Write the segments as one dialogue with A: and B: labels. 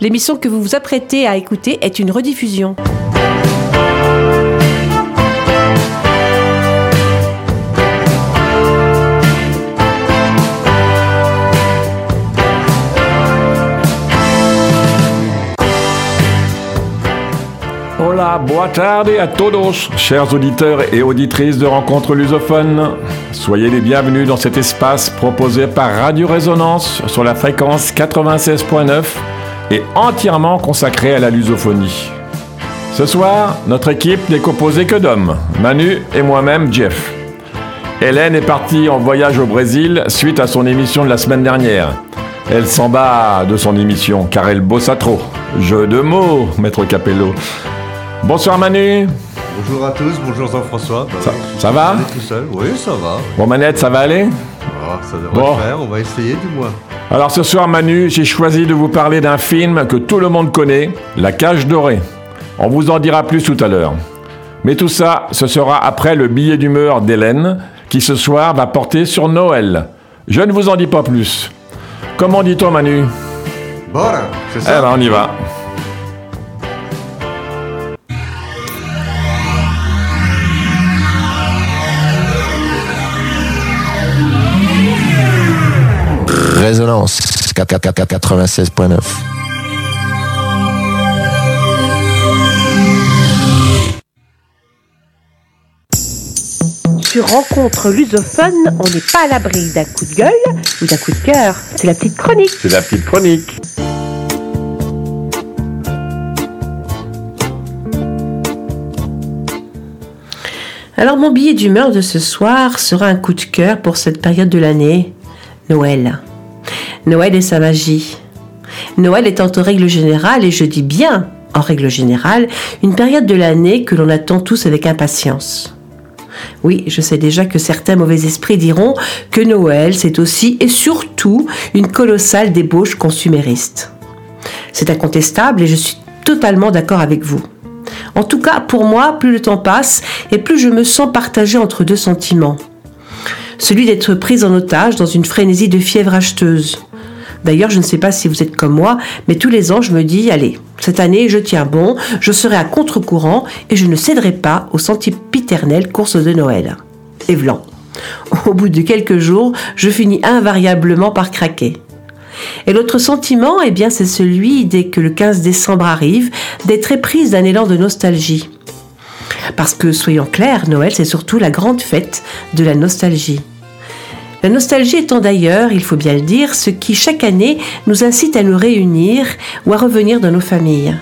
A: L'émission que vous vous apprêtez à écouter est une rediffusion.
B: Hola, boa tarde à todos, chers auditeurs et auditrices de Rencontres lusophones. Soyez les bienvenus dans cet espace proposé par Radio Résonance sur la fréquence 96.9 et entièrement consacré à la lusophonie. Ce soir, notre équipe n'est composée que d'hommes, Manu et moi-même Jeff. Hélène est partie en voyage au Brésil suite à son émission de la semaine dernière. Elle s'en bat de son émission car elle bossa trop. Jeu de mots, maître Capello. Bonsoir Manu.
C: Bonjour à tous, bonjour Jean-François. Bah
B: Ça,
C: oui,
B: ça va
C: tout seul. Oui, ça va.
B: Bon Manette, ça va aller
C: Ah, ça devrait
B: Bon.
C: faire, on va essayer du moins.
B: Alors ce soir Manu, j'ai choisi de vous parler d'un film que tout le monde connaît, La Cage Dorée. On vous en dira plus tout à l'heure. Mais tout ça, ce sera après le billet d'humeur d'Hélène, qui ce soir va porter sur Noël. Je ne vous en dis pas plus. Comment dit-on Manu?
C: Bora, c'est
B: Eh
C: ça
B: ben on y va.
D: 96.9.
A: Sur Rencontre lusophone, on n'est pas à l'abri d'un coup de gueule ou d'un coup de cœur. C'est la petite chronique.
B: C'est la petite chronique.
A: Alors mon billet d'humeur de ce soir sera un coup de cœur pour cette période de l'année, Noël. Noël et sa magie. Noël étant en règle générale, et je dis bien en règle générale, une période de l'année que l'on attend tous avec impatience. Oui, je sais déjà que certains mauvais esprits diront que Noël, c'est aussi et surtout une colossale débauche consumériste. C'est incontestable et je suis totalement d'accord avec vous. En tout cas, pour moi, plus le temps passe et plus je me sens partagée entre deux sentiments. Celui d'être prise en otage dans une frénésie de fièvre acheteuse. D'ailleurs, je ne sais pas si vous êtes comme moi, mais tous les ans, je me dis, allez, cette année, je tiens bon, je serai à contre-courant et je ne céderai pas aux sempiternelles courses de Noël. Et vlan. Au bout de quelques jours, je finis invariablement par craquer. Et l'autre sentiment, eh bien, c'est celui, dès que le 15 décembre arrive, d'être éprise d'un élan de nostalgie. Parce que, soyons clairs, Noël, c'est surtout la grande fête de la nostalgie. La nostalgie étant d'ailleurs, il faut bien le dire, ce qui chaque année nous incite à nous réunir ou à revenir dans nos familles.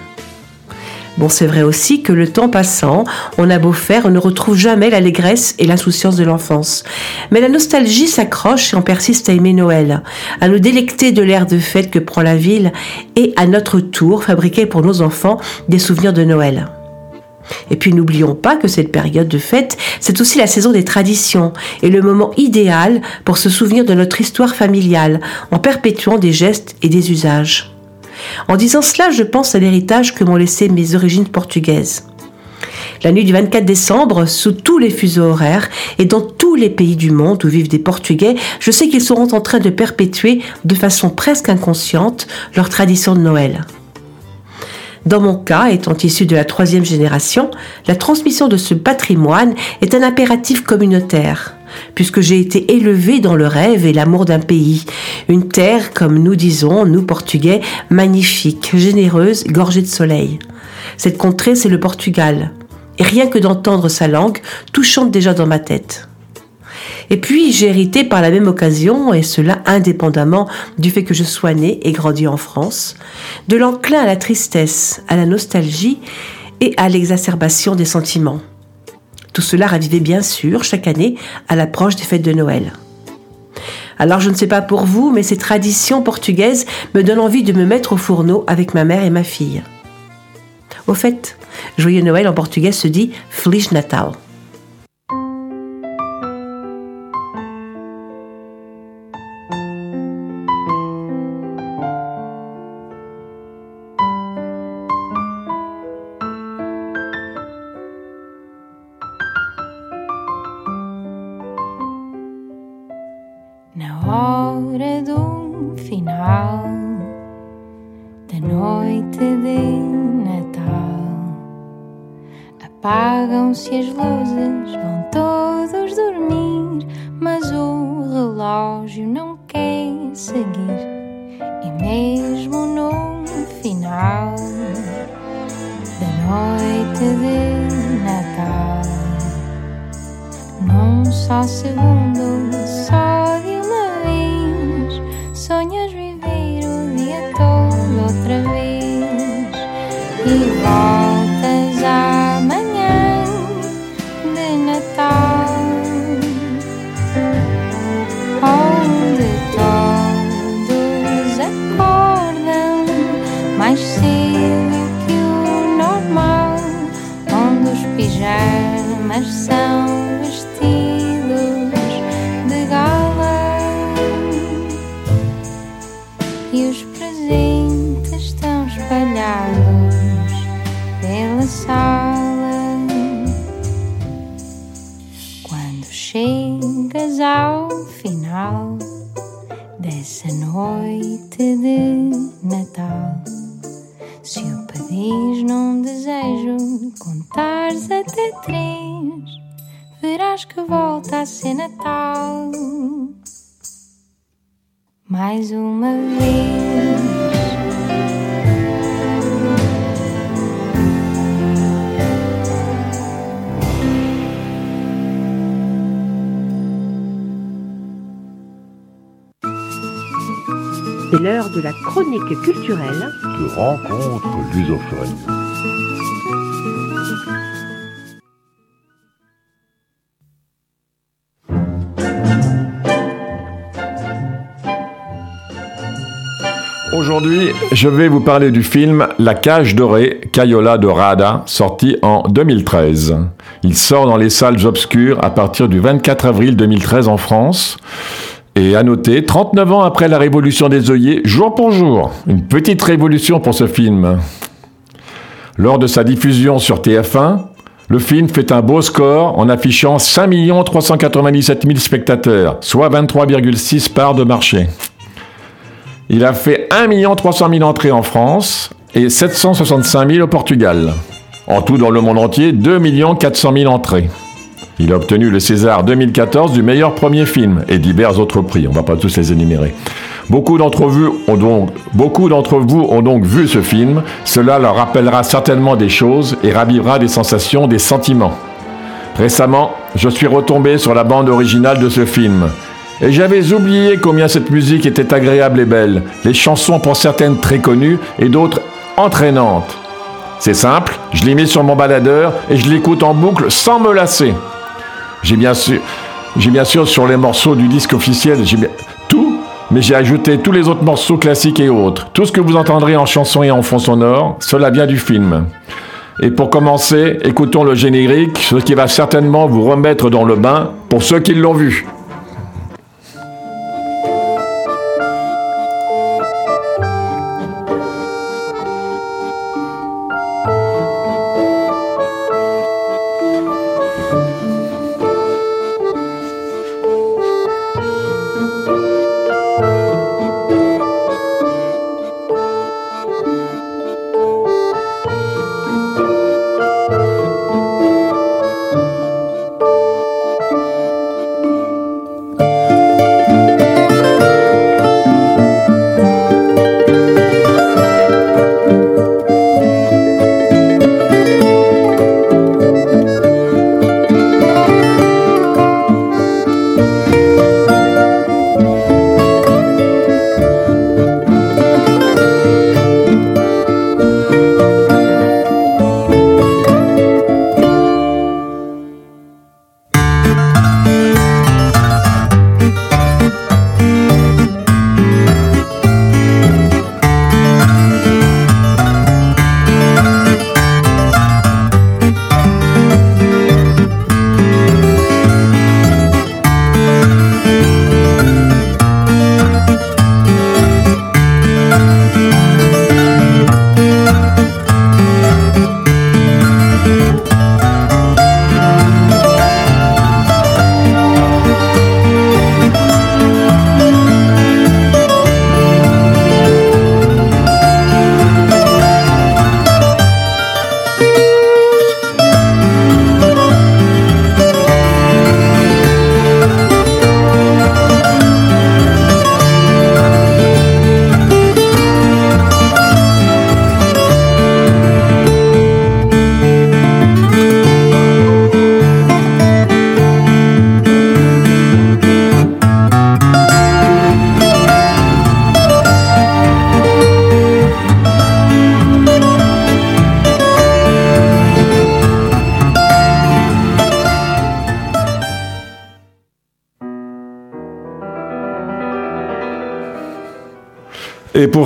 A: Bon, c'est vrai aussi que le temps passant, on a beau faire, on ne retrouve jamais l'allégresse et l'insouciance de l'enfance. Mais la nostalgie s'accroche et on persiste à aimer Noël, à nous délecter de l'air de fête que prend la ville et à notre tour fabriquer pour nos enfants des souvenirs de Noël. Et puis n'oublions pas que cette période de fête, c'est aussi la saison des traditions et le moment idéal pour se souvenir de notre histoire familiale en perpétuant des gestes et des usages. En disant cela, je pense à l'héritage que m'ont laissé mes origines portugaises. La nuit du 24 décembre, sous tous les fuseaux horaires et dans tous les pays du monde où vivent des Portugais, je sais qu'ils seront en train de perpétuer de façon presque inconsciente leur tradition de Noël. Dans mon cas, étant issu de la troisième génération, la transmission de ce patrimoine est un impératif communautaire, puisque j'ai été élevé dans le rêve et l'amour d'un pays, une terre, comme nous disons, nous Portugais, magnifique, généreuse, gorgée de soleil. Cette contrée, c'est le Portugal. Et rien que d'entendre sa langue, tout chante déjà dans ma tête. Et puis, j'ai hérité par la même occasion, et cela indépendamment du fait que je sois né et grandi en France, de l'enclin à la tristesse, à la nostalgie et à l'exacerbation des sentiments. Tout cela ravivait bien sûr chaque année à l'approche des fêtes de Noël. Alors je ne sais pas pour vous, mais ces traditions portugaises me donnent envie de me mettre au fourneau avec ma mère et ma fille. Au fait, Joyeux Noël en portugais se dit Feliz Natal.
E: Apagam-se as luzes, vão todos dormir, mas o relógio não quer seguir. E mesmo no final da noite de Natal, num só segundo, só
B: je vais vous parler du film La cage dorée, Cayola Dorada, sorti en 2013. Il sort dans les salles obscures à partir du 24 avril 2013 en France. Et à noter, 39 ans après la révolution des œillets, jour pour jour, une petite révolution pour ce film. Lors de sa diffusion sur TF1, le film fait un beau score en affichant 5 397 000 spectateurs, soit 23,6 parts de marché. Il a fait 1 300 000 entrées en France et 765 000 au Portugal. En tout dans le monde entier, 2 400 000 entrées. Il a obtenu le César 2014 du meilleur premier film et divers autres prix. On ne va pas tous les énumérer. Beaucoup d'entre vous ont donc, beaucoup d'entre vous ont donc vu ce film. Cela leur rappellera certainement des choses et ravivera des sensations, des sentiments. Récemment, je suis retombé sur la bande originale de ce film. Et j'avais oublié combien cette musique était agréable et belle. Les chansons pour certaines très connues et d'autres entraînantes. C'est simple, je l'ai mis sur mon baladeur et je l'écoute en boucle sans me lasser. J'ai bien sûr, sur les morceaux du disque officiel, j'ai tout, mais j'ai ajouté tous les autres morceaux classiques et autres. Tout ce que vous entendrez en chanson et en fond sonore, cela vient du film. Et pour commencer, écoutons le générique, ce qui va certainement vous remettre dans le bain pour ceux qui l'ont vu.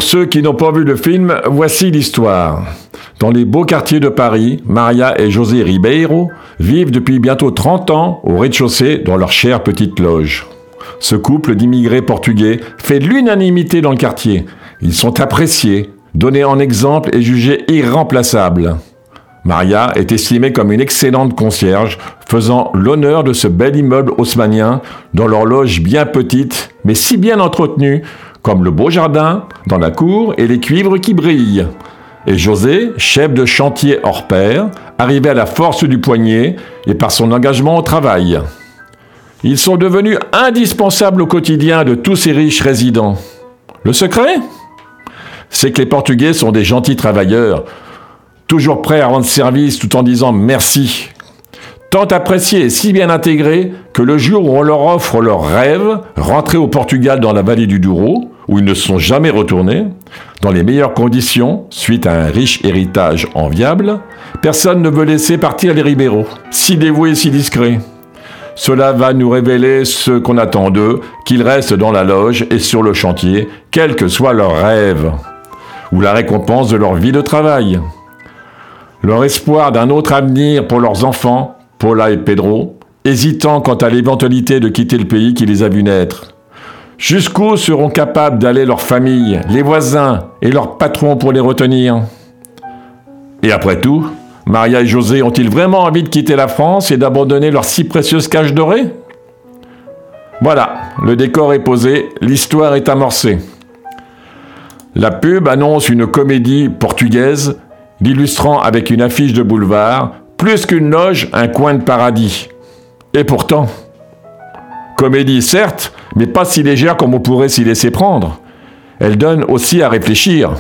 B: Ceux qui n'ont pas vu le film, voici l'histoire. Dans les beaux quartiers de Paris, Maria et José Ribeiro vivent depuis bientôt 30 ans au rez-de-chaussée dans leur chère petite loge. Ce couple d'immigrés portugais fait l'unanimité dans le quartier. Ils sont appréciés, donnés en exemple et jugés irremplaçables. Maria est estimée comme une excellente concierge, faisant l'honneur de ce bel immeuble haussmanien dans leur loge bien petite, mais si bien entretenue, comme le beau jardin dans la cour et les cuivres qui brillent. Et José, chef de chantier hors pair, arrivé à la force du poignet et par son engagement au travail. Ils sont devenus indispensables au quotidien de tous ces riches résidents. Le secret? C'est que les Portugais sont des gentils travailleurs, toujours prêts à rendre service tout en disant merci. Tant appréciés et si bien intégrés que le jour où on leur offre leur rêve, rentrer au Portugal dans la vallée du Douro, où ils ne sont jamais retournés, dans les meilleures conditions, suite à un riche héritage enviable, personne ne veut laisser partir les Ribéraux, si dévoués et si discrets. Cela va nous révéler ce qu'on attend d'eux, qu'ils restent dans la loge et sur le chantier, quel que soit leur rêve, ou la récompense de leur vie de travail. Leur espoir d'un autre avenir pour leurs enfants, Paula et Pedro, hésitant quant à l'éventualité de quitter le pays qui les a vus naître. Jusqu'où seront capables d'aller leurs familles, les voisins et leurs patrons pour les retenir? Et après tout, Maria et José ont-ils vraiment envie de quitter la France et d'abandonner leur si précieuse cage dorée Voilà, le décor est posé, l'histoire est amorcée. La pub annonce une comédie portugaise, l'illustrant avec une affiche de boulevard, plus qu'une loge, un coin de paradis. Et pourtant, comédie certes, mais pas si légère comme on pourrait s'y laisser prendre. Elle donne aussi à réfléchir.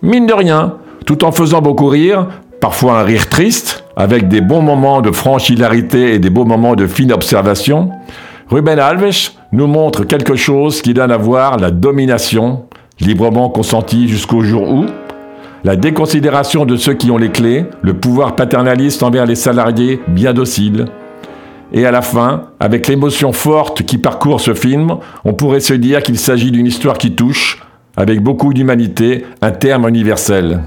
B: Mine de rien, tout en faisant beaucoup rire, parfois un rire triste, avec des bons moments de franche hilarité et des beaux moments de fine observation, Ruben Alves nous montre quelque chose qui donne à voir la domination, librement consentie jusqu'au jour où, la déconsidération de ceux qui ont les clés, le pouvoir paternaliste envers les salariés bien dociles, et à la fin, avec l'émotion forte qui parcourt ce film, on pourrait se dire qu'il s'agit d'une histoire qui touche, avec beaucoup d'humanité, un terme universel.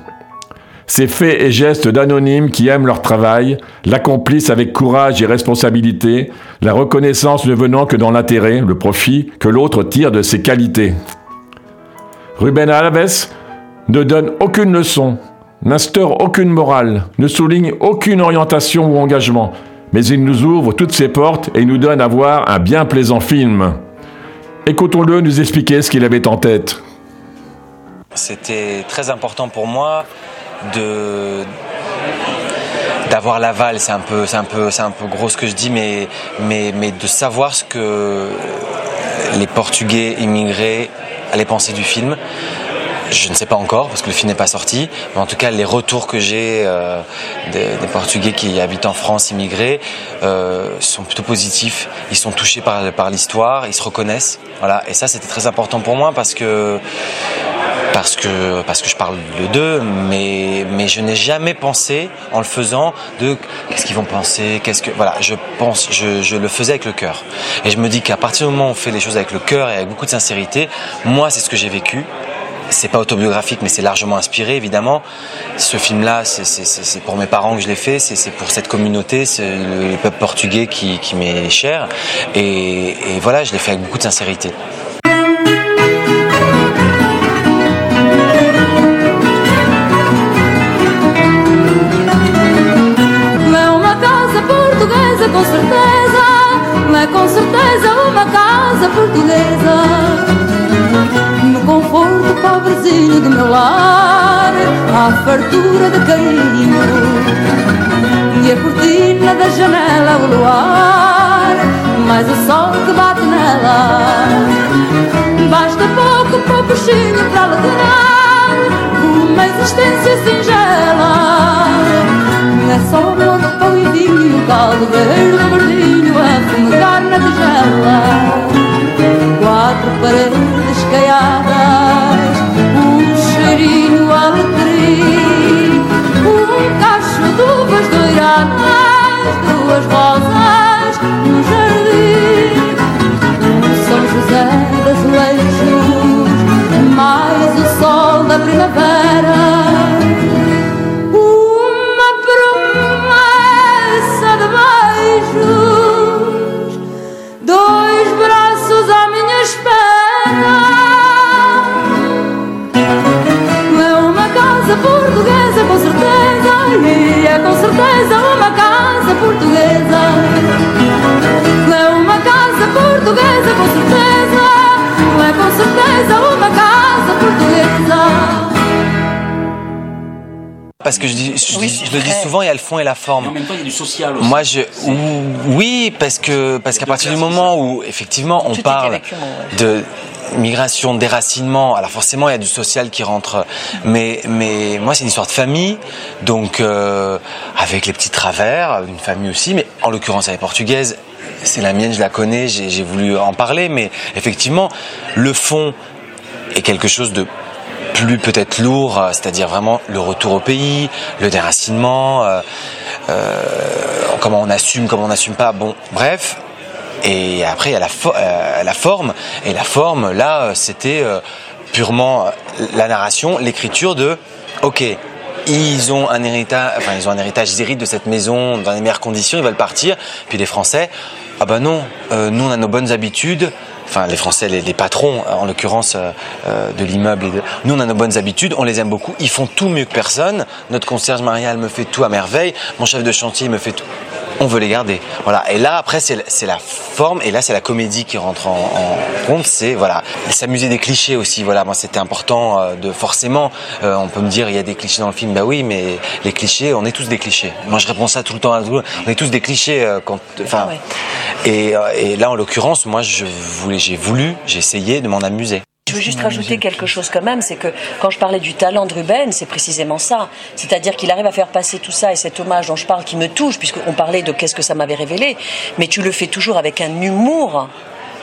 B: Ces faits et gestes d'anonymes qui aiment leur travail, l'accomplissent avec courage et responsabilité, la reconnaissance ne venant que dans l'intérêt, le profit que l'autre tire de ses qualités. Ruben Alves ne donne aucune leçon, n'instaure aucune morale, ne souligne aucune orientation ou engagement mais il nous ouvre toutes ses portes et nous donne à voir un bien plaisant film. Écoutons-le nous expliquer ce qu'il avait en tête.
F: C'était très important pour moi de d'avoir l'aval, c'est un peu un peu un peu gros ce que je dis mais mais mais de savoir ce que les portugais immigrés allaient penser du film je ne sais pas encore parce que le film n'est pas sorti, mais en tout cas les retours que j'ai euh, des, Portugais qui habitent en France, immigrés, euh, sont plutôt positifs. Ils sont touchés par, l'histoire, ils se reconnaissent. Voilà, et ça c'était très important pour moi parce que parce que parce que je parle de d'eux, mais mais je n'ai jamais pensé en le faisant de qu'est-ce qu'ils vont penser, qu'est-ce que voilà, je pense, je le faisais avec le cœur. Et je me dis qu'à partir du moment où on fait les choses avec le cœur et avec beaucoup de sincérité, moi c'est ce que j'ai vécu c'est pas autobiographique, mais c'est largement inspiré, évidemment. Ce film-là, c'est pour mes parents que je l'ai fait, c'est pour cette communauté, c'est le, peuple portugais qui, m'est cher. Et, voilà, je l'ai fait avec beaucoup de sincérité.
G: pobrezinho fartura de carinho. E a cortina da janela o luar Mas o sol que bate nela. Basta pouco para o coxinho para alegrar Uma existência singela. É só amor, pão e vinho Caldo verde, verdinho A fumegar na tigela Quatro paredes caiadas cheirinho cacho de uvas doiradas Duas rosas no jardim
F: Parce que je, dis, le dis souvent, il y a le fond et la forme. Moi, je, oui, parce que parce qu'à partir du moment où effectivement on parle de migration, déracinement, alors forcément il y a du social qui rentre, mais mais moi c'est une histoire de famille, donc euh, avec les petits travers d'une famille aussi, mais en l'occurrence elle est portugaise. C'est la mienne, je la connais, j'ai voulu en parler, mais effectivement, le fond est quelque chose de plus peut-être lourd, euh, c'est-à-dire vraiment le retour au pays, le déracinement, euh, comment on assume, comment on n'assume pas. Bon, bref. Et après, il y a la, euh, forme. Et la forme, là, euh, c'était euh, purement la narration, l'écriture de, ok, ils ont un héritage, enfin, ils ont un héritage, ils héritent de cette maison dans les meilleures conditions, ils veulent partir. Puis les Français, ah ben non, nous on a nos bonnes habitudes. Enfin, les Français, les, patrons, en l'occurrence de l'immeuble. Nous, on a nos bonnes habitudes, on les aime beaucoup. Ils font tout mieux que personne. Notre concierge Marial me fait tout à merveille. Mon chef de chantier me fait tout. On veut les garder. Voilà. Et là, après, c'est la forme. Et là, c'est la comédie qui rentre en, en compte. C'est voilà, s'amuser des clichés aussi. Voilà, moi, c'était important euh, de forcément. euh, on peut me dire, il y a des clichés dans le film. Bah oui, mais les clichés, on est tous des clichés. Moi, je réponds ça tout le temps. à tout le monde. On est tous des clichés. euh, quand, enfin,
H: Ouais.
F: et, euh, et là, en l'occurrence, moi, je voulais, j'ai voulu, j'ai essayé de m'en amuser.
H: Je veux juste rajouter quelque chose quand même, c'est que quand je parlais du talent de Ruben, c'est précisément ça. C'est-à-dire qu'il arrive à faire passer tout ça et cet hommage dont je parle qui me touche, puisqu'on parlait de qu'est-ce que ça m'avait révélé, mais tu le fais toujours avec un humour.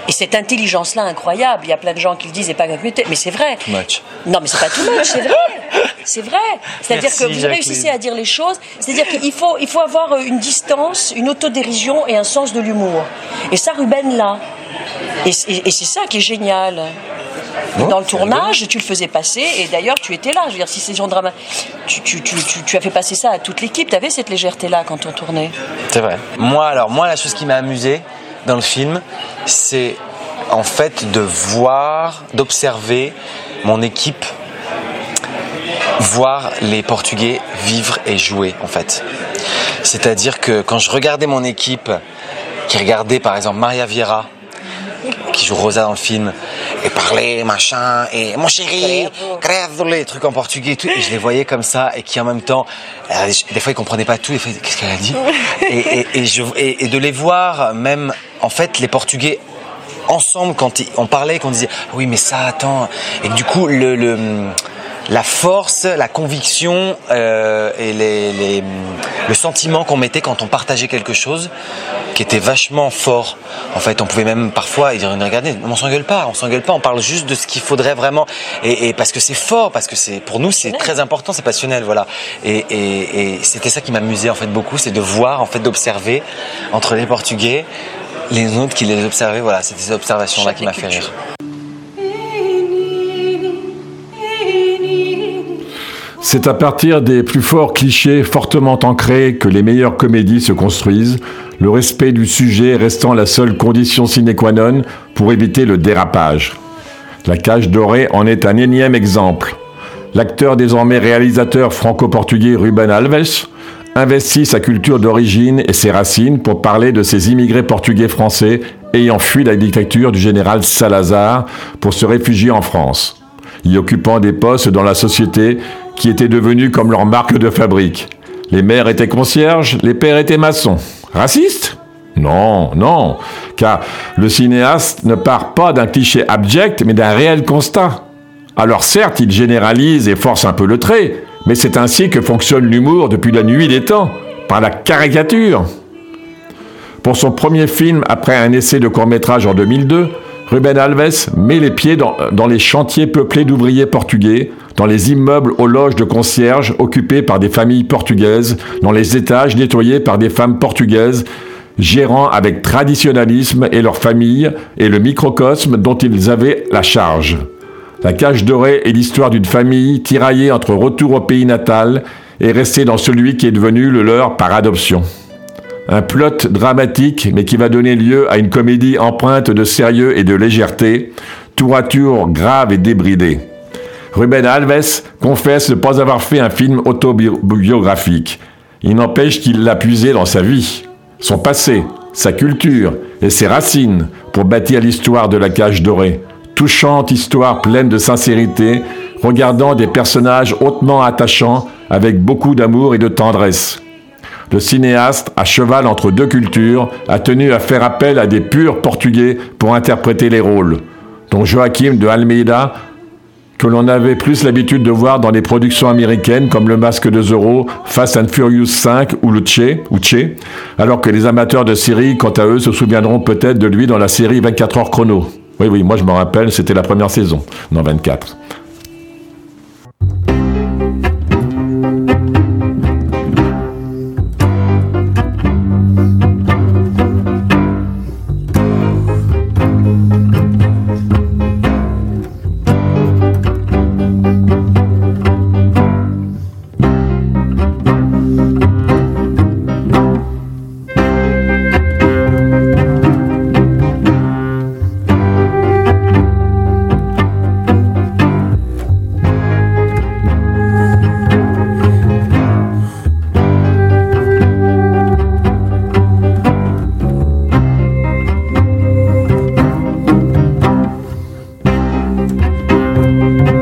H: Et cette intelligence-là incroyable, il y a plein de gens qui le disent et pas que mais c'est vrai.
F: Too much.
H: Non, mais c'est pas tout much, c'est vrai. C'est vrai. C'est-à-dire que vous
F: Jacqueline.
H: réussissez à dire les choses. C'est-à-dire qu'il faut, il faut avoir une distance, une autodérision et un sens de l'humour. Et ça, Ruben l'a. Et, et- et c'est ça qui est génial. Dans le tournage, tu le faisais passer, et d'ailleurs, tu étais là. Je veux dire, si ces gens drama, tu, tu, tu, tu, tu as fait passer ça à toute l'équipe. Tu avais cette légèreté-là quand on tournait.
F: C'est vrai. Moi, alors, moi, la chose qui m'a amusé dans le film, c'est en fait de voir, d'observer mon équipe voir les Portugais vivre et jouer, en fait. C'est-à-dire que quand je regardais mon équipe, qui regardait par exemple Maria Vieira, qui joue Rosa dans le film, et parlait, machin, et mon chéri, les trucs en portugais et tout, et je les voyais comme ça, et qui en même temps, euh, des fois ils comprenaient pas tout, des fois qu'est-ce qu'elle a dit? Et, et, et et, de les voir, même, en fait, les Portugais, ensemble, quand on parlait, qu'on disait, Ah oui, mais ça, attends, et du coup, le la force, la conviction euh, et les, les- le sentiment qu'on mettait quand on partageait quelque chose qui était vachement fort. En fait, on pouvait même parfois dire regardez, on s'engueule pas, on s'engueule pas, on parle juste de ce qu'il faudrait vraiment et, parce que c'est fort, parce que c'est pour nous c'est très important, c'est passionnel, voilà. Et, et- et c'était ça qui m'amusait en fait beaucoup, c'est de voir en fait d'observer entre les Portugais, les autres qui les observaient, voilà, c'était ces observations là qui m'a fait rire.
B: C'est à partir des plus forts clichés fortement ancrés que les meilleures comédies se construisent, le respect du sujet restant la seule condition sine qua non pour éviter le dérapage. La cage dorée en est un énième exemple. L'acteur désormais réalisateur franco-portugais Ruben Alves investit sa culture d'origine et ses racines pour parler de ces immigrés portugais français ayant fui la dictature du général Salazar pour se réfugier en France y occupant des postes dans la société qui était devenue comme leur marque de fabrique. Les mères étaient concierges, les pères étaient maçons. Racistes? Non, non, car le cinéaste ne part pas d'un cliché abject, mais d'un réel constat. Alors certes, il généralise et force un peu le trait, mais c'est ainsi que fonctionne l'humour depuis la nuit des temps, par la caricature. Pour son premier film après un essai de court-métrage en 2002, Ruben Alves met les pieds dans, les chantiers peuplés d'ouvriers portugais, dans les immeubles aux loges de concierges occupés par des familles portugaises, dans les étages nettoyés par des femmes portugaises, gérant avec traditionnalisme et leurs familles et le microcosme dont ils avaient la charge. La cage dorée est l'histoire d'une famille tiraillée entre retour au pays natal et restée dans celui qui est devenu le leur par adoption. Un plot dramatique, mais qui va donner lieu à une comédie empreinte de sérieux et de légèreté, tour à tour grave et débridée. Ruben Alves confesse ne pas avoir fait un film autobiographique. Il n'empêche qu'il l'a puisé dans sa vie, son passé, sa culture et ses racines pour bâtir l'histoire de la cage dorée. Touchante histoire pleine de sincérité, regardant des personnages hautement attachants avec beaucoup d'amour et de tendresse. Le cinéaste, à cheval entre deux cultures, a tenu à faire appel à des purs portugais pour interpréter les rôles, dont Joachim de Almeida, que l'on avait plus l'habitude de voir dans les productions américaines comme Le Masque de Zorro, Fast and Furious 5 ou le Che, ou Che, alors que les amateurs de série, quant à eux, se souviendront peut-être de lui dans la série 24 heures chrono. Oui, oui, moi je me rappelle, c'était la première saison, non 24. Il y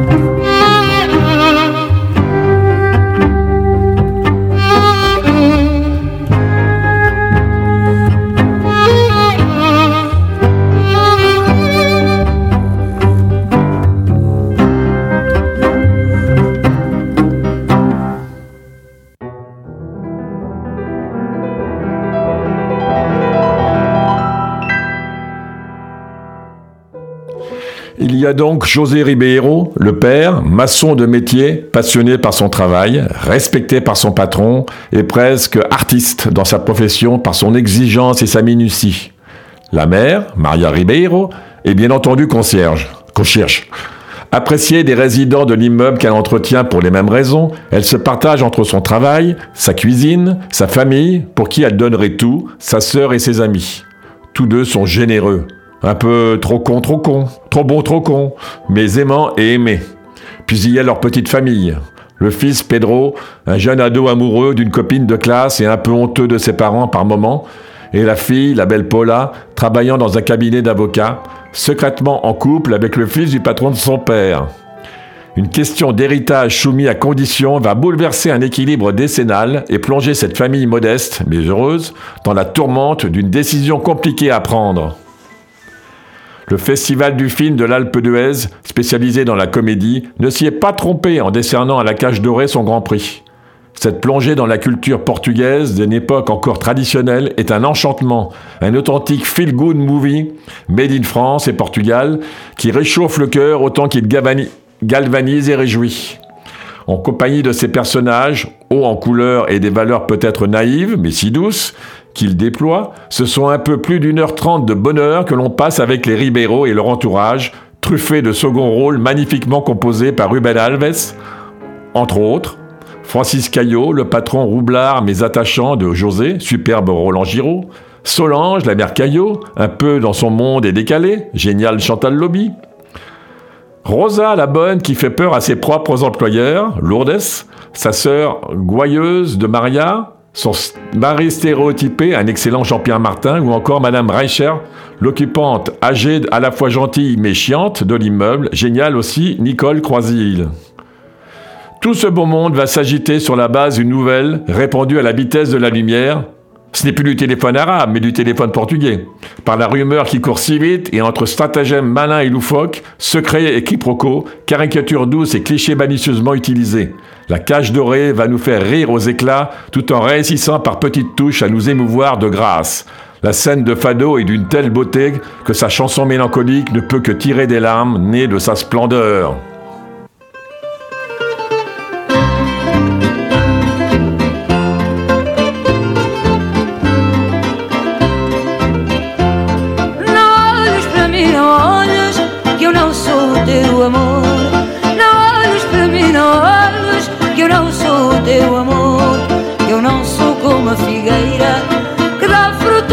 B: donc José Ribeiro, le père, maçon de métier, passionné par son travail, respecté par son patron et presque artiste dans sa profession par son exigence et sa minutie. La mère, Maria Ribeiro, est bien entendu concierge, concierge. Appréciée des résidents de l'immeuble qu'elle entretient pour les mêmes raisons, elle se partage entre son travail, sa cuisine, sa famille, pour qui elle donnerait tout, sa sœur et ses amis. Tous deux sont généreux, un peu trop con, trop con, trop bon, trop con, mais aimant et aimé. Puis il y a leur petite famille. Le fils Pedro, un jeune ado amoureux d'une copine de classe et un peu honteux de ses parents par moments, et la fille, la belle Paula, travaillant dans un cabinet d'avocats, secrètement en couple avec le fils du patron de son père. Une question d'héritage soumis à condition va bouleverser un équilibre décennal et plonger cette famille modeste, mais heureuse, dans la tourmente d'une décision compliquée à prendre. Le Festival du film de l'Alpe d'Huez, spécialisé dans la comédie, ne s'y est pas trompé en décernant à la Cage Dorée son Grand Prix. Cette plongée dans la culture portugaise d'une époque encore traditionnelle est un enchantement, un authentique feel-good movie made in France et Portugal qui réchauffe le cœur autant qu'il galvanise et réjouit. En compagnie de ces personnages, hauts en couleur et des valeurs peut-être naïves, mais si douces, qu'il déploie, ce sont un peu plus d'une heure trente de bonheur que l'on passe avec les Ribeiro et leur entourage, truffés de second rôles magnifiquement composés par Ruben Alves, entre autres, Francis Caillot, le patron roublard mais attachant de José, superbe Roland Giraud, Solange, la mère Caillot, un peu dans son monde et décalé, génial Chantal Lobby, Rosa, la bonne, qui fait peur à ses propres employeurs, Lourdes, sa sœur gouailleuse de Maria, son mari stéréotypé, un excellent Jean-Pierre Martin, ou encore Madame Reicher, l'occupante âgée à la fois gentille mais chiante de l'immeuble, génial aussi, Nicole Croisille. Tout ce beau monde va s'agiter sur la base d'une nouvelle répandue à la vitesse de la lumière. Ce n'est plus du téléphone arabe, mais du téléphone portugais. Par la rumeur qui court si vite et entre stratagèmes malins et loufoques, secrets et quiproquos, caricatures douces et clichés malicieusement utilisés. La cage dorée va nous faire rire aux éclats tout en réussissant par petites touches à nous émouvoir de grâce. La scène de Fado est d'une telle beauté que sa chanson mélancolique ne peut que tirer des larmes nées de sa splendeur.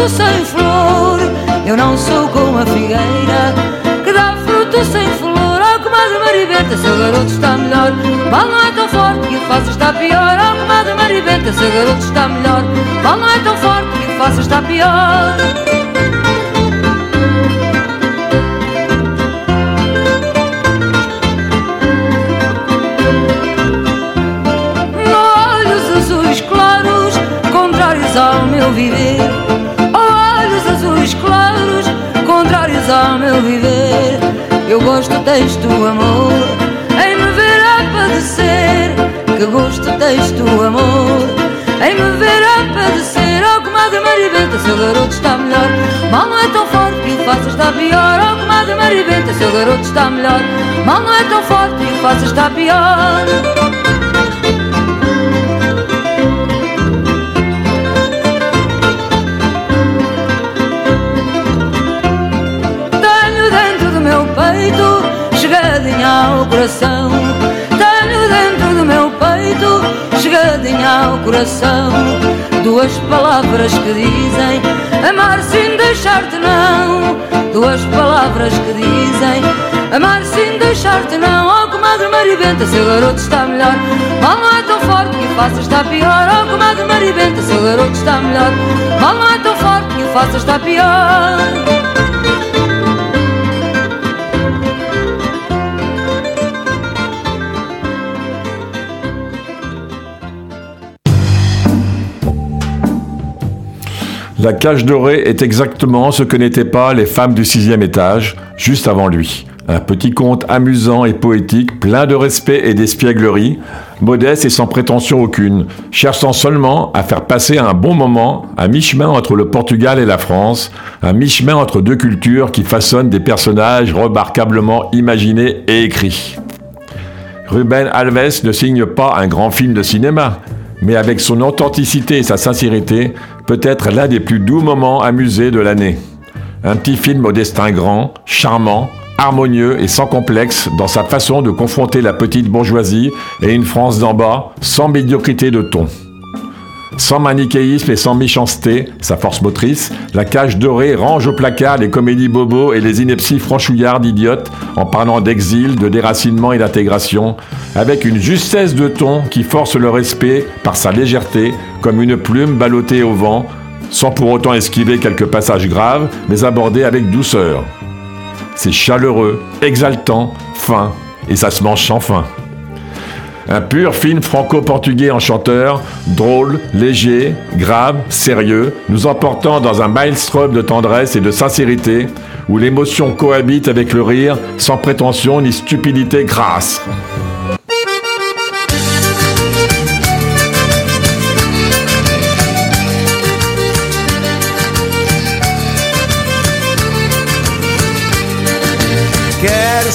G: Sem flor. Eu não sou como a figueira que dá fruto sem flor. Oh, a maribenta, seu garoto está melhor. Mal não é tão forte que o faça está pior. Oh, a maribenta, seu garoto está melhor. Mal não é tão forte que o faça está pior. Gosto tens tu, amor, em me ver a padecer. Que gosto tens tu, amor, em me ver a padecer. Oh, comadre Maribenta, seu garoto está melhor. Mal não é tão forte que o faça está pior. Oh, comadre Maribenta, seu garoto está melhor. Mal não é tão forte que o faça está pior. Ao coração. Tenho dentro do meu peito, chegadinha ao coração. Duas palavras que dizem amar sem deixar-te não. Duas palavras que dizem amar sem deixar-te não. Oh, comadre Maribenta, seu garoto está melhor. Mal não é tão forte que o faça está pior. Oh, comadre Maribenta, seu garoto está melhor. Mal não é tão forte que o faça está pior.
B: La cage dorée est exactement ce que n'étaient pas les femmes du sixième étage, juste avant lui. Un petit conte amusant et poétique, plein de respect et d'espièglerie, modeste et sans prétention aucune, cherchant seulement à faire passer un bon moment à mi-chemin entre le Portugal et la France, à mi-chemin entre deux cultures qui façonnent des personnages remarquablement imaginés et écrits. Ruben Alves ne signe pas un grand film de cinéma, mais avec son authenticité et sa sincérité, peut-être l'un des plus doux moments amusés de l'année. Un petit film au destin grand, charmant, harmonieux et sans complexe dans sa façon de confronter la petite bourgeoisie et une France d'en bas, sans médiocrité de ton. Sans manichéisme et sans méchanceté, sa force motrice, la cage dorée range au placard les comédies bobos et les inepties franchouillardes idiotes en parlant d'exil, de déracinement et d'intégration, avec une justesse de ton qui force le respect par sa légèreté, comme une plume ballottée au vent, sans pour autant esquiver quelques passages graves, mais abordés avec douceur. C'est chaleureux, exaltant, fin, et ça se mange sans fin. Un pur film franco-portugais enchanteur, drôle, léger, grave, sérieux, nous emportant dans un maelstrom de tendresse et de sincérité, où l'émotion cohabite avec le rire, sans prétention ni stupidité grasse.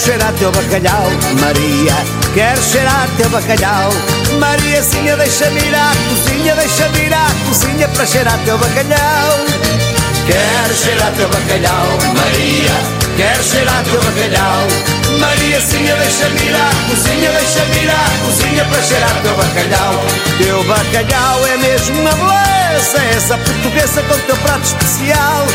I: Cheirar teu bacalhau, Maria. Quero cheirar teu bacalhau. Mariazinha, deixa-me ir à cozinha, deixa-me ir à cozinha para cheirar teu bacalhau. Quero cheirar teu bacalhau, Maria. Quero cheirar teu bacalhau. Mariazinha, deixa-me ir à cozinha, deixa-me ir à cozinha para cheirar teu bacalhau. Teu bacalhau é mesmo uma beleza, essa portuguesa com teu prato especial.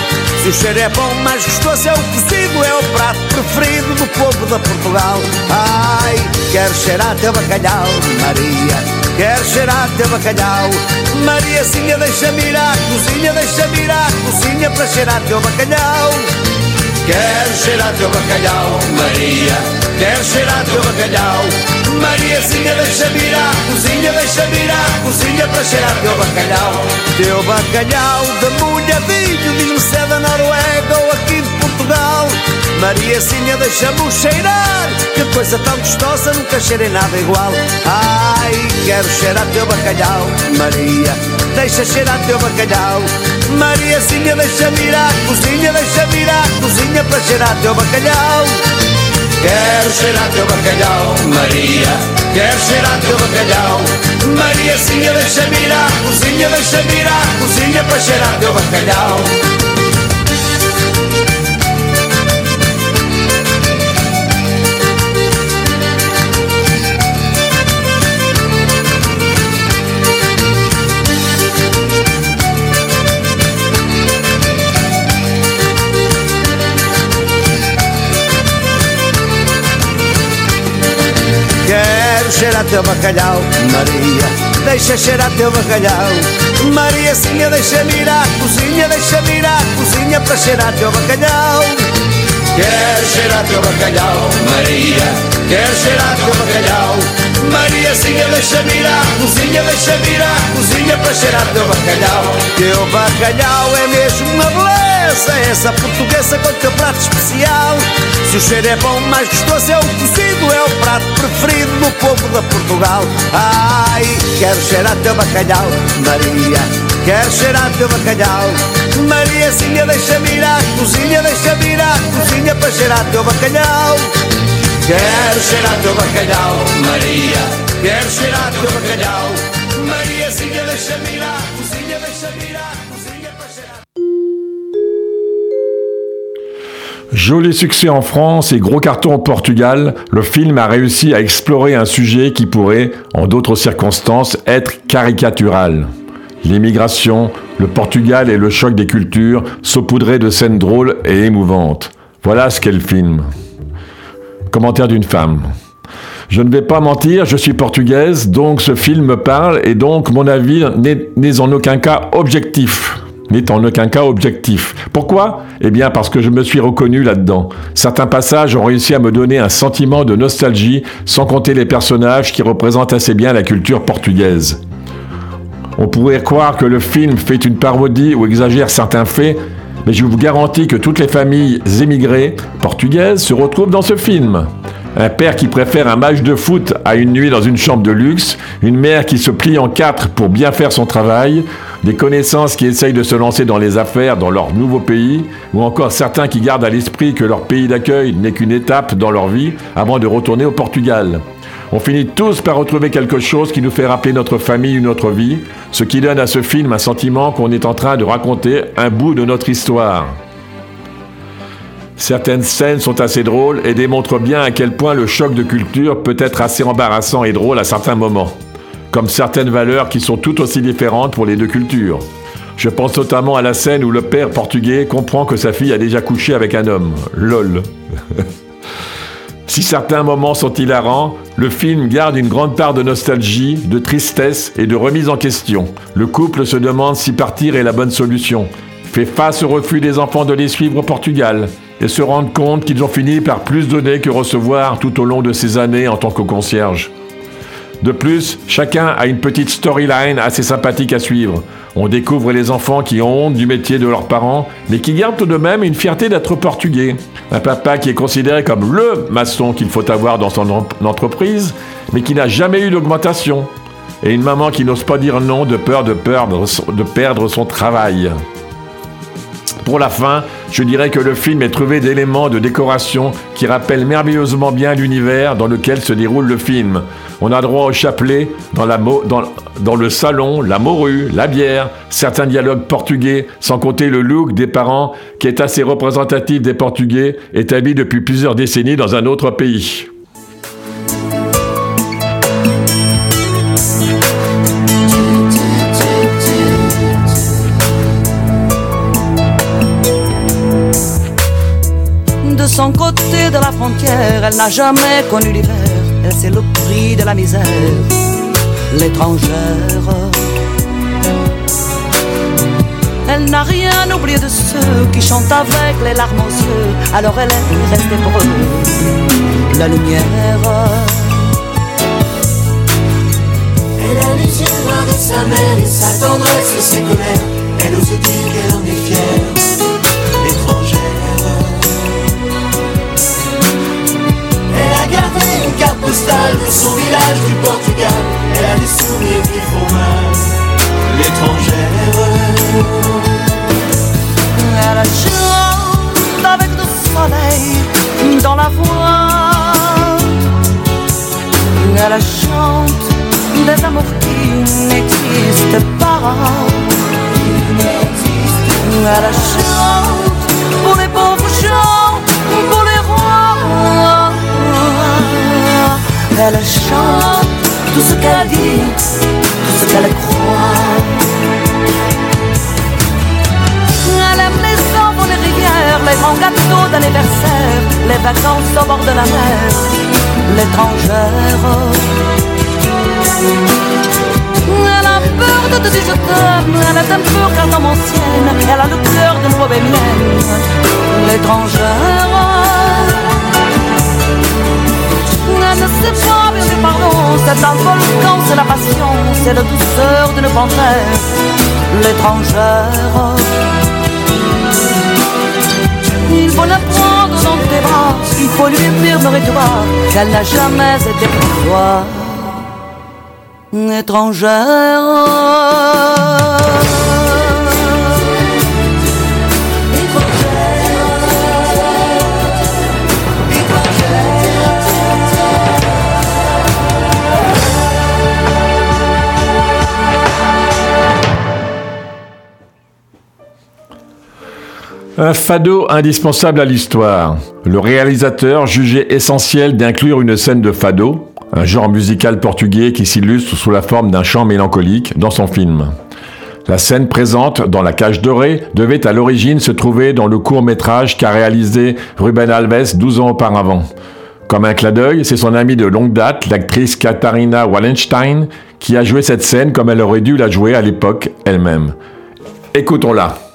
I: Se o cheiro é bom, mais gostoso é o cozido, é o prato preferido do povo da Portugal. Ai, quero cheirar teu bacalhau, Maria. Quero cheirar teu bacalhau. Mariazinha, deixa-me ir à cozinha, deixa-me ir à cozinha para cheirar teu bacalhau. Quero cheirar teu bacalhau, Maria. Quero cheirar teu bacalhau. Mariazinha, deixa-me ir à cozinha, deixa-me ir à cozinha para cheirar teu bacalhau. Teu bacalhau de molhadinho, diz-me se é da Noruega ou aqui de Portugal. Mariazinha, deixa-me cheirar. Que coisa tão gostosa, nunca cheirei nada igual. Ai, quero cheirar teu bacalhau, Maria. Deixa cheirar teu bacalhau. Mariazinha, deixa-me ir à cozinha, deixa-me ir à cozinha para cheirar teu bacalhau. Quero cheirar teu bacalhau, Maria. Quero cheirar teu bacalhau. Mariazinha, deixa-me ir à cozinha, deixa-me ir à cozinha para cheirar teu bacalhau. Quero cheirar teu bacalhau, Maria. Deixa cheirar teu bacalhau. Mariazinha, deixa-me ir à cozinha, deixa-me ir à cozinha para cheirar teu bacalhau. Quero cheirar teu bacalhau, Maria. Quero cheirar teu bacalhau. Mariazinha, deixa-me ir à cozinha, deixa-me ir à cozinha para cheirar teu bacalhau. Teu bacalhau é mesmo uma beleza. É essa portuguesa com teu prato especial? Se o cheiro é bom, mais gostoso é o cozido, é o prato preferido do povo de Portugal. Ai, quero cheirar teu bacalhau, Maria, quero cheirar teu bacalhau. Mariazinha, deixa-me ir à cozinha, deixa-me ir à cozinha para cheirar teu bacalhau. Quero cheirar teu bacalhau, Maria, quero cheirar teu bacalhau. Mariazinha, deixa-me ir à cozinha, deixa-me ir à cozinha
B: Joli succès en France et gros carton au Portugal, le film a réussi à explorer un sujet qui pourrait, en d'autres circonstances, être caricatural. L'immigration, le Portugal et le choc des cultures saupoudrés de scènes drôles et émouvantes. Voilà ce qu'est le film. Commentaire d'une femme. Je ne vais pas mentir, je suis portugaise, donc ce film me parle et donc mon avis n'est n'est en aucun cas objectif. N'est en aucun cas objectif. Pourquoi? Eh bien parce que je me suis reconnu là-dedans. Certains passages ont réussi à me donner un sentiment de nostalgie, sans compter les personnages qui représentent assez bien la culture portugaise. On pourrait croire que le film fait une parodie ou exagère certains faits, mais je vous garantis que toutes les familles émigrées portugaises se retrouvent dans ce film. Un père qui préfère un match de foot à une nuit dans une chambre de luxe, une mère qui se plie en quatre pour bien faire son travail, des connaissances qui essayent de se lancer dans les affaires dans leur nouveau pays, ou encore certains qui gardent à l'esprit que leur pays d'accueil n'est qu'une étape dans leur vie avant de retourner au Portugal. On finit tous par retrouver quelque chose qui nous fait rappeler notre famille ou notre vie, ce qui donne à ce film un sentiment qu'on est en train de raconter un bout de notre histoire. Certaines scènes sont assez drôles et démontrent bien à quel point le choc de culture peut être assez embarrassant et drôle à certains moments, comme certaines valeurs qui sont tout aussi différentes pour les deux cultures. Je pense notamment à la scène où le père portugais comprend que sa fille a déjà couché avec un homme. LOL. Si certains moments sont hilarants, le film garde une grande part de nostalgie, de tristesse et de remise en question. Le couple se demande si partir est la bonne solution, fait face au refus des enfants de les suivre au Portugal et se rendent compte qu'ils ont fini par plus donner que recevoir tout au long de ces années en tant que concierge. De plus, chacun a une petite storyline assez sympathique à suivre. On découvre les enfants qui ont honte du métier de leurs parents, mais qui gardent tout de même une fierté d'être portugais. Un papa qui est considéré comme LE maçon qu'il faut avoir dans son en- entreprise, mais qui n'a jamais eu d'augmentation. Et une maman qui n'ose pas dire non de peur de perdre, son- de perdre son travail. Pour la fin, je dirais que le film est trouvé d'éléments de décoration qui rappellent merveilleusement bien l'univers dans lequel se déroule le film. On a droit au chapelet, dans, le salon, la morue, la bière, certains dialogues portugais, sans compter le look des parents qui est assez représentatif des Portugais établis depuis plusieurs décennies dans un autre pays.
J: De son côté de la frontière, elle n'a jamais connu l'hiver. Sait le prix de la misère, l'étrangère. Elle n'a rien oublié de ceux qui chantent avec les larmes aux yeux. Alors elle est restée pour eux la lumière.
I: Elle a les yeux noirs de sa mère et sa tendresse et ses colères. Elle ose dire qu'elle en est postale de son village du Portugal. Elle a des souvenirs qui font mal, l'étrangère.
J: Elle chante avec le soleil dans la voix. Elle chante des amours qui n'existent pas. Elle chante Elle chante tout ce qu'elle dit, tout ce qu'elle croit. Elle aime les enfants, les rivières, les grands gâteaux d'anniversaire, les vacances au bord de la mer, l'étrangère. Elle a peur de te dire elle est un peu cartomancienne, elle a le cœur d'une bohémienne, l'étrangère. Du c'est un volcan, c'est la passion, c'est la douceur d'une panthère, l'étrangère.
K: faut la prendre dans tes bras, il faut lui murmurer-toi qu'elle n'a jamais été pour toi étrangère.
B: Un fado indispensable à l'histoire. Le réalisateur jugeait essentiel d'inclure une scène de fado, un genre musical portugais qui s'illustre sous la forme d'un chant mélancolique dans son film. La scène présente dans La Cage Dorée devait à l'origine se trouver dans le court métrage qu'a réalisé Ruben Alves 12 ans auparavant. Comme un clin d'œil, c'est son amie de longue date, l'actrice Katharina Wallenstein, qui a joué cette scène comme elle aurait dû la jouer à l'époque elle-même. Écoutons-la.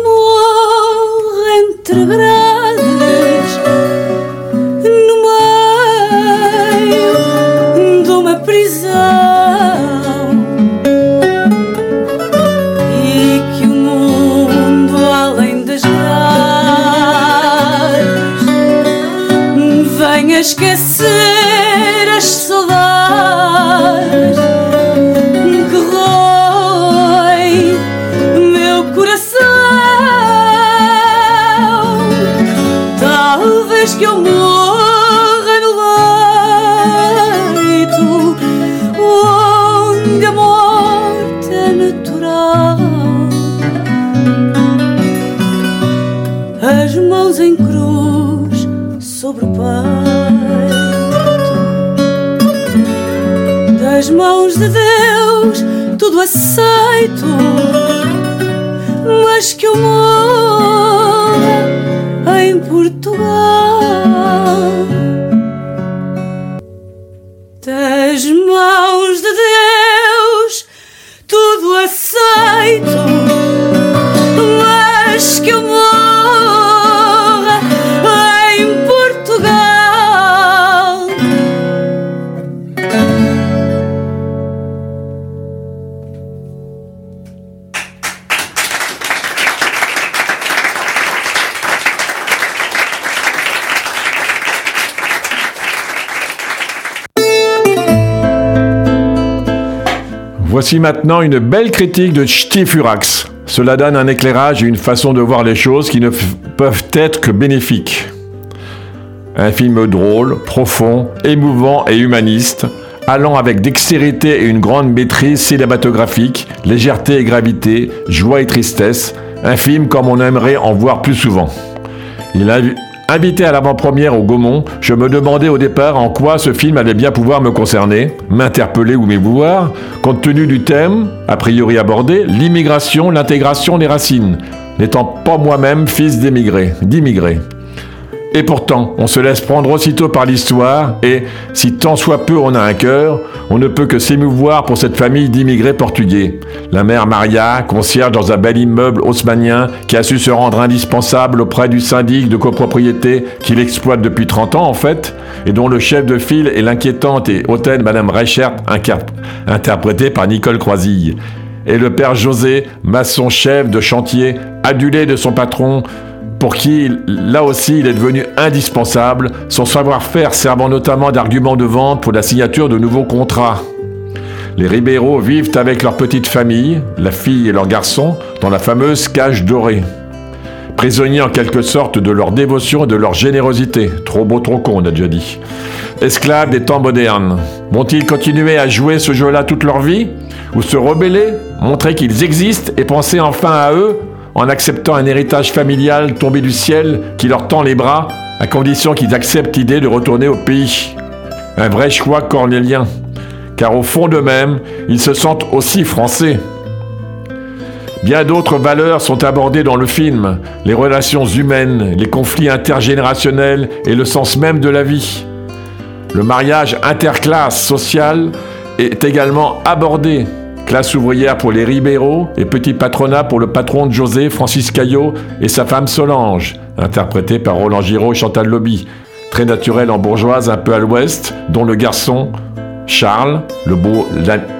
K: Talvez que eu morra entre grades aceito, mas que eu morra
B: Maintenant une belle critique de Ch'ti Furax. Cela donne un éclairage et une façon de voir les choses qui ne peuvent être que bénéfiques. Un film drôle, profond, émouvant et humaniste, allant avec dextérité et une grande maîtrise cinématographique, légèreté et gravité, joie et tristesse, un film comme on aimerait en voir plus souvent. Il invi- Invité à l'avant-première au Gaumont, je me demandais au départ en quoi ce film allait bien pouvoir me concerner, m'interpeller ou m'émouvoir, compte tenu du thème, a priori abordé, l'immigration, l'intégration des racines, n'étant pas moi-même fils d'émigrés, d'immigrés. Et pourtant, on se laisse prendre aussitôt par l'histoire et, si tant soit peu on a un cœur, on ne peut que s'émouvoir pour cette famille d'immigrés portugais. La mère Maria, concierge dans un bel immeuble haussmanien, qui a su se rendre indispensable auprès du syndic de copropriété qu'il exploite depuis 30 ans en fait, et dont le chef de file est l'inquiétante et hautaine Madame Reichert, interprétée par Nicole Croisille. Et le père José, maçon chef de chantier, adulé de son patron, pour qui, là aussi, il est devenu indispensable, son savoir-faire servant notamment d'argument de vente pour la signature de nouveaux contrats. Les Ribeiro vivent avec leur petite famille, la fille et leur garçon, dans la fameuse cage dorée. Prisonniers en quelque sorte de leur dévotion et de leur générosité. Trop beau, trop con, on a déjà dit. Esclaves des temps modernes. Vont-ils continuer à jouer ce jeu-là toute leur vie? Ou se rebeller, montrer qu'ils existent et penser enfin à eux? En acceptant un héritage familial tombé du ciel qui leur tend les bras, à condition qu'ils acceptent l'idée de retourner au pays. Un vrai choix cornélien, car au fond d'eux-mêmes, ils se sentent aussi français. Bien d'autres valeurs sont abordées dans le film, les relations humaines, les conflits intergénérationnels et le sens même de la vie. Le mariage interclasse social est également abordé, Classe ouvrière pour les Ribeiro et petit patronat pour le patron de José, Francis Caillot et sa femme Solange, interprété par Roland Giraud et Chantal Lobby. Très naturel en bourgeoise un peu à l'ouest, dont le garçon, Charles, le beau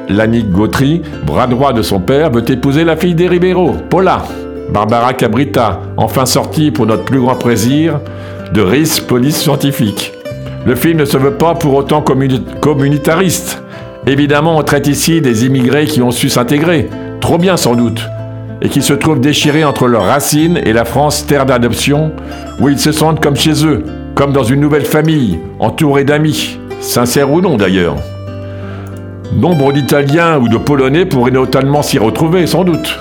B: Lannick Gautry, bras droit de son père, veut épouser la fille des Ribeiro, Paula. Barbara Cabrita, enfin sortie pour notre plus grand plaisir, de RIS Police Scientifique. Le film ne se veut pas pour autant communitariste. Évidemment, on traite ici des immigrés qui ont su s'intégrer, trop bien sans doute, et qui se trouvent déchirés entre leurs racines et la France terre d'adoption, où ils se sentent comme chez eux, comme dans une nouvelle famille, entourés d'amis, sincères ou non d'ailleurs. Nombre d'Italiens ou de Polonais pourraient notamment s'y retrouver, sans doute,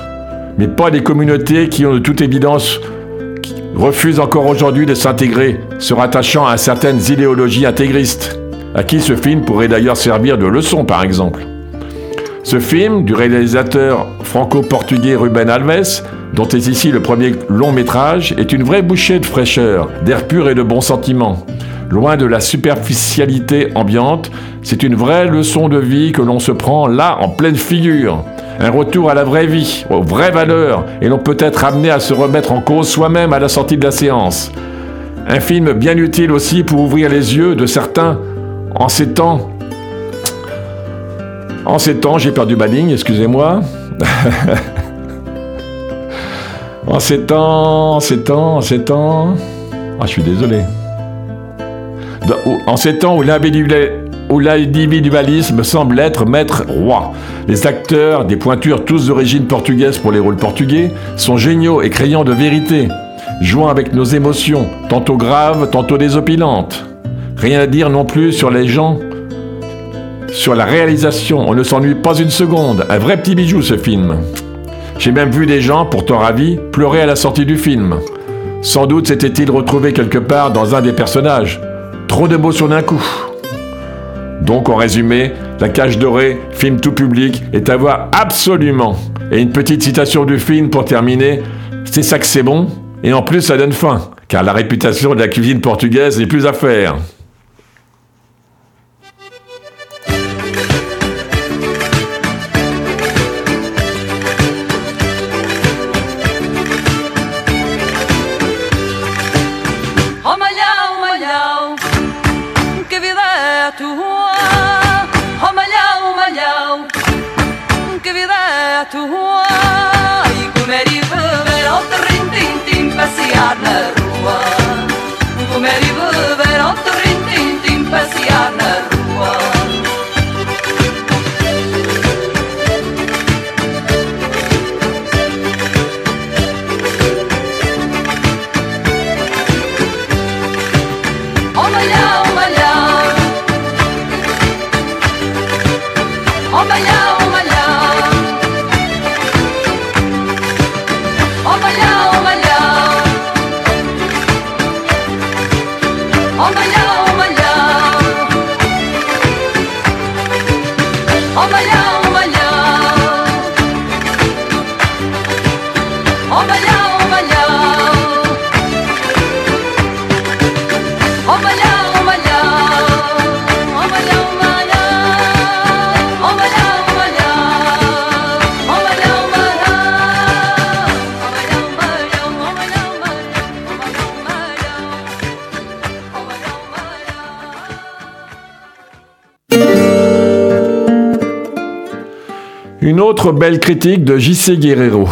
B: mais pas des communautés qui ont de toute évidence refusent encore aujourd'hui de s'intégrer, se rattachant à certaines idéologies intégristes à qui ce film pourrait d'ailleurs servir de leçon par exemple. Ce film, du réalisateur franco-portugais Ruben Alves, dont est ici le premier long métrage, est une vraie bouchée de fraîcheur, d'air pur et de bons sentiments. Loin de la superficialité ambiante, c'est une vraie leçon de vie que l'on se prend là en pleine figure. Un retour à la vraie vie, aux vraies valeurs, et l'on peut être amené à se remettre en cause soi-même à la sortie de la séance. Un film bien utile aussi pour ouvrir les yeux de certains en ces temps, en ces temps, j'ai perdu ma ligne, excusez-moi. en ces temps, en ces temps, en ces temps. Ah, je suis désolé. En ces temps où l'individualisme semble être maître roi. Les acteurs, des pointures tous d'origine portugaise pour les rôles portugais, sont géniaux et crayants de vérité, jouant avec nos émotions, tantôt graves, tantôt désopilantes. Rien à dire non plus sur les gens, sur la réalisation. On ne s'ennuie pas une seconde. Un vrai petit bijou ce film. J'ai même vu des gens, pourtant ravis, pleurer à la sortie du film. Sans doute s'était-il retrouvé quelque part dans un des personnages. Trop d'émotions d'un coup. Donc en résumé, La Cage Dorée, film tout public, est à voir absolument. Et une petite citation du film pour terminer. C'est ça que c'est bon, et en plus ça donne faim, car la réputation de la cuisine portugaise n'est plus à faire. Une autre belle critique de J.C. Guerrero.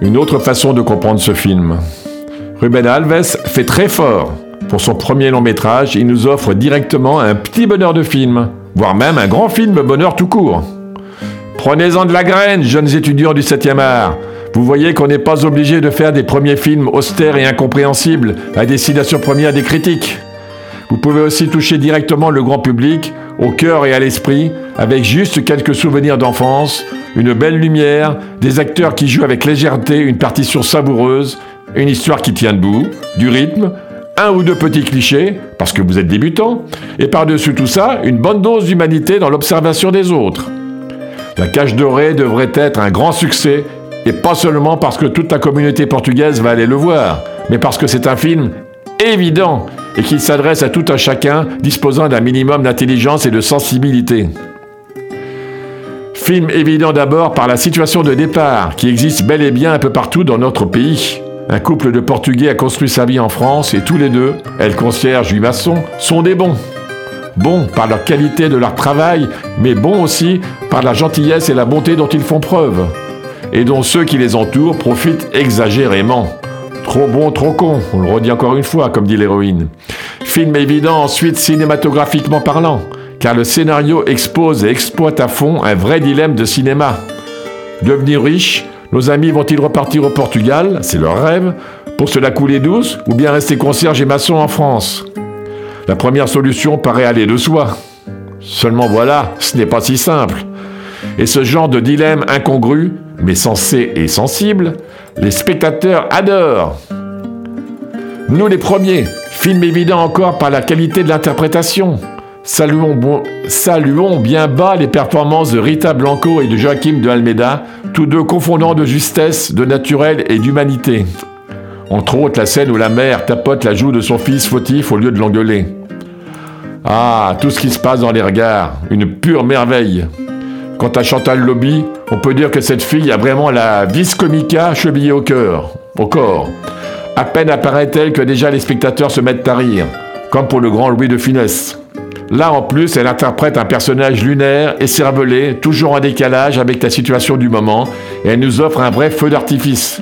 B: Une autre façon de comprendre ce film. Ruben Alves fait très fort. Pour son premier long métrage, il nous offre directement un petit bonheur de film, voire même un grand film bonheur tout court. Prenez-en de la graine, jeunes étudiants du 7e art. Vous voyez qu'on n'est pas obligé de faire des premiers films austères et incompréhensibles à destination première des critiques. Vous pouvez aussi toucher directement le grand public, au cœur et à l'esprit, avec juste quelques souvenirs d'enfance, une belle lumière, des acteurs qui jouent avec légèreté une partition savoureuse, une histoire qui tient debout, du rythme, un ou deux petits clichés, parce que vous êtes débutant, et par-dessus tout ça, une bonne dose d'humanité dans l'observation des autres. La Cage Dorée devrait être un grand succès, et pas seulement parce que toute la communauté portugaise va aller le voir, mais parce que c'est un film évident et qu'il s'adresse à tout un chacun disposant d'un minimum d'intelligence et de sensibilité. Film évident d'abord par la situation de départ qui existe bel et bien un peu partout dans notre pays. Un couple de Portugais a construit sa vie en France et tous les deux, elle concierge, lui maçon, sont des bons. Bons par leur qualité de leur travail, mais bons aussi par la gentillesse et la bonté dont ils font preuve, et dont ceux qui les entourent profitent exagérément. Trop bon, trop con, on le redit encore une fois, comme dit l'héroïne. Film évident ensuite cinématographiquement parlant, car le scénario expose et exploite à fond un vrai dilemme de cinéma. Devenir riche, nos amis vont-ils repartir au Portugal, c'est leur rêve, pour se la couler douce, ou bien rester concierge et maçon en France? La première solution paraît aller de soi. Seulement voilà, ce n'est pas si simple. Et ce genre de dilemme incongru, mais sensé et sensible, les spectateurs adorent. Nous les premiers, film évident encore par la qualité de l'interprétation. Saluons, bien bas les performances de Rita Blanco et de Joachim de Almeida, tous deux confondant de justesse, de naturel et d'humanité. Entre autres, la scène où la mère tapote la joue de son fils fautif au lieu de l'engueuler. Ah, tout ce qui se passe dans les regards, une pure merveille. Quant à Chantal Lobby, on peut dire que cette fille a vraiment la vis comica chevillée au cœur, au corps. À peine apparaît-elle que déjà les spectateurs se mettent à rire, comme pour le grand Louis de Funès. Là en plus, elle interprète un personnage lunaire et cervelé, toujours en décalage avec la situation du moment, et elle nous offre un vrai feu d'artifice.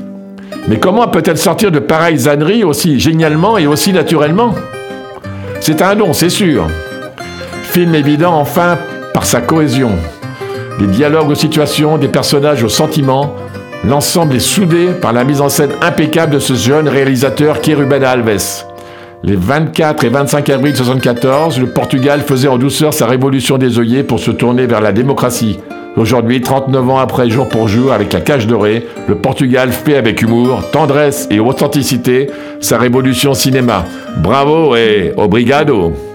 B: Mais comment peut-elle sortir de pareilles âneries aussi génialement et aussi naturellement? C'est un don, c'est sûr. Film évident enfin par sa cohésion. Des dialogues aux situations, des personnages aux sentiments, l'ensemble est soudé par la mise en scène impeccable de ce jeune réalisateur qui est Ruben Alves. Les 24 et 25 avril 1974, le Portugal faisait en douceur sa révolution des œillets pour se tourner vers la démocratie. Aujourd'hui, 39 ans après, jour pour jour, avec la cage dorée, le Portugal fait avec humour, tendresse et authenticité sa révolution cinéma. Bravo et obrigado!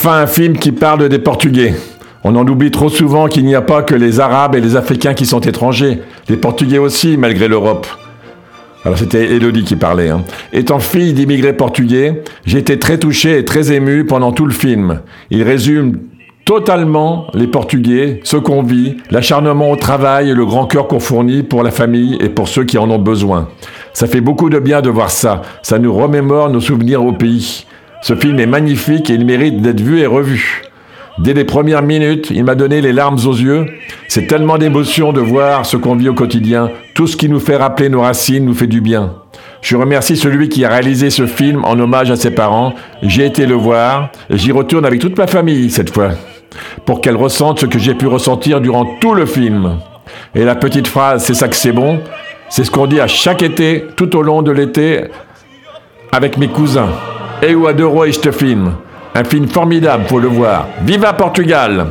B: Enfin, un film qui parle des Portugais. On en oublie trop souvent qu'il n'y a pas que les Arabes et les Africains qui sont étrangers. Les Portugais aussi, malgré l'Europe. Alors c'était Elodie qui parlait. hein. Étant fille d'immigrés portugais, j'ai été très touché et très ému pendant tout le film. Il résume totalement les Portugais, ce qu'on vit, l'acharnement au travail et le grand cœur qu'on fournit pour la famille et pour ceux qui en ont besoin. Ça fait beaucoup de bien de voir ça. Ça nous remémore nos souvenirs au pays. Ce film est magnifique et il mérite d'être vu et revu. Dès les premières minutes, il m'a donné les larmes aux yeux. C'est tellement d'émotion de voir ce qu'on vit au quotidien. Tout ce qui nous fait rappeler nos racines nous fait du bien. Je remercie celui qui a réalisé ce film en hommage à ses parents. J'ai été le voir et j'y retourne avec toute ma famille cette fois. Pour qu'elle ressente ce que j'ai pu ressentir durant tout le film. Et la petite phrase, c'est ça que c'est bon, c'est ce qu'on dit à chaque été, tout au long de l'été, avec mes cousins. Et ou adoro este film. Un film formidable, faut le voir. Viva Portugal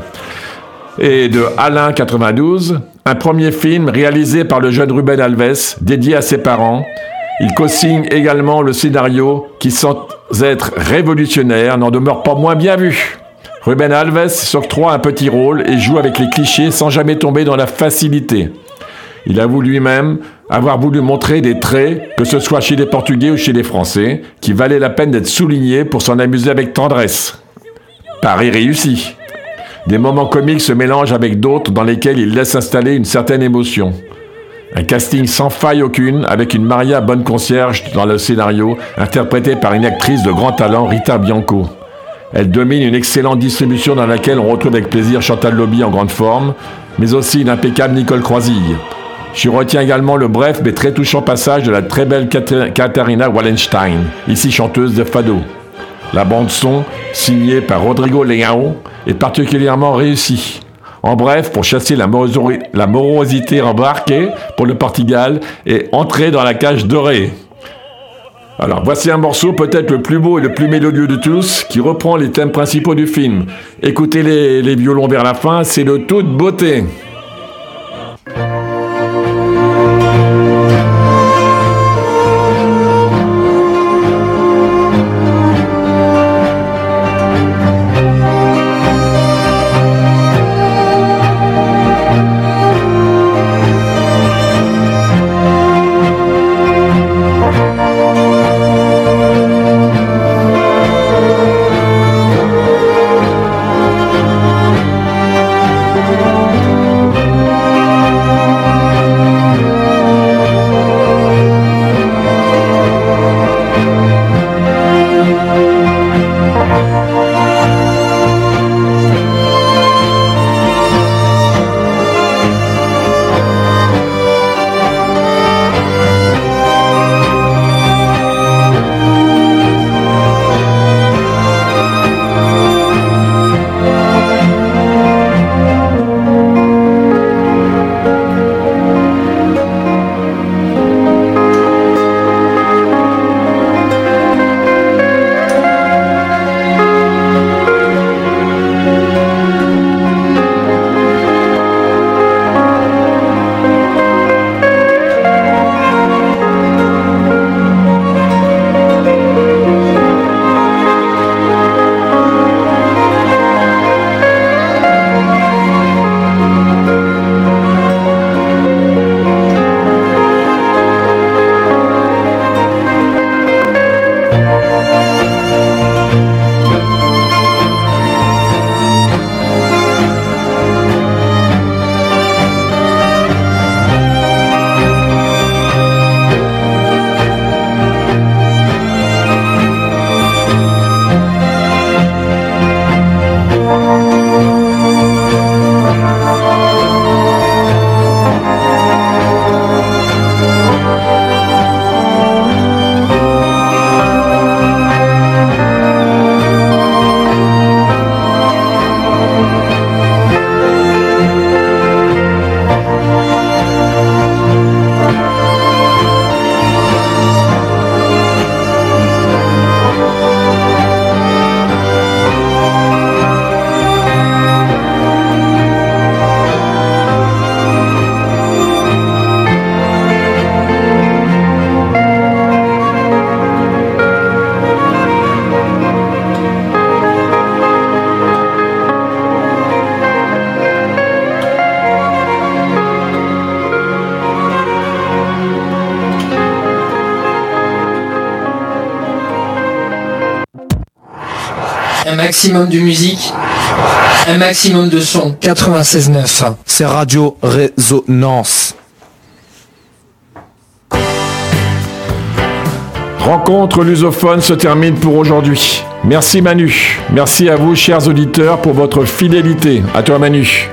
B: Et de Alain 92, un premier film réalisé par le jeune Ruben Alves, dédié à ses parents. Il co-signe également le scénario qui, sans être révolutionnaire, n'en demeure pas moins bien vu. Ruben Alves s'octroie un petit rôle et joue avec les clichés sans jamais tomber dans la facilité. Il avoue lui-même avoir voulu montrer des traits, que ce soit chez les Portugais ou chez les Français, qui valaient la peine d'être soulignés pour s'en amuser avec tendresse. Paris réussi. Des moments comiques se mélangent avec d'autres dans lesquels il laisse installer une certaine émotion. Un casting sans faille aucune, avec une Maria bonne concierge dans le scénario, interprétée par une actrice de grand talent, Rita Bianco. Elle domine une excellente distribution dans laquelle on retrouve avec plaisir Chantal Lobby en grande forme, mais aussi une impeccable Nicole Croisille. Je retiens également le bref mais très touchant passage de la très belle Kat- Katharina Wallenstein, ici chanteuse de fado. La bande son, signée par Rodrigo Leao, est particulièrement réussie. En bref, pour chasser la morosité embarquée pour le Portugal et entrer dans la cage dorée. Alors voici un morceau peut-être le plus beau et le plus mélodieux de tous qui reprend les thèmes principaux du film. Écoutez les, les violons vers la fin, c'est de toute beauté.
L: Maximum de musique, un maximum de son. 96.9.
M: C'est Radio Résonance.
B: Rencontre lusophone se termine pour aujourd'hui. Merci Manu. Merci à vous, chers auditeurs, pour votre fidélité. À toi Manu.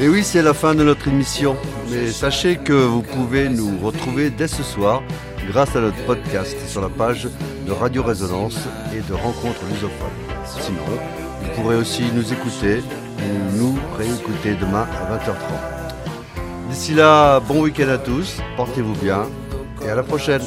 C: Et oui, c'est la fin de notre émission. Mais sachez que vous pouvez nous retrouver dès ce soir grâce à notre podcast sur la page de Radio Résonance et de Rencontres lusophones vous pourrez aussi nous écouter ou nous réécouter demain à 20h30. D'ici là, bon week-end à tous, portez-vous bien et à la prochaine.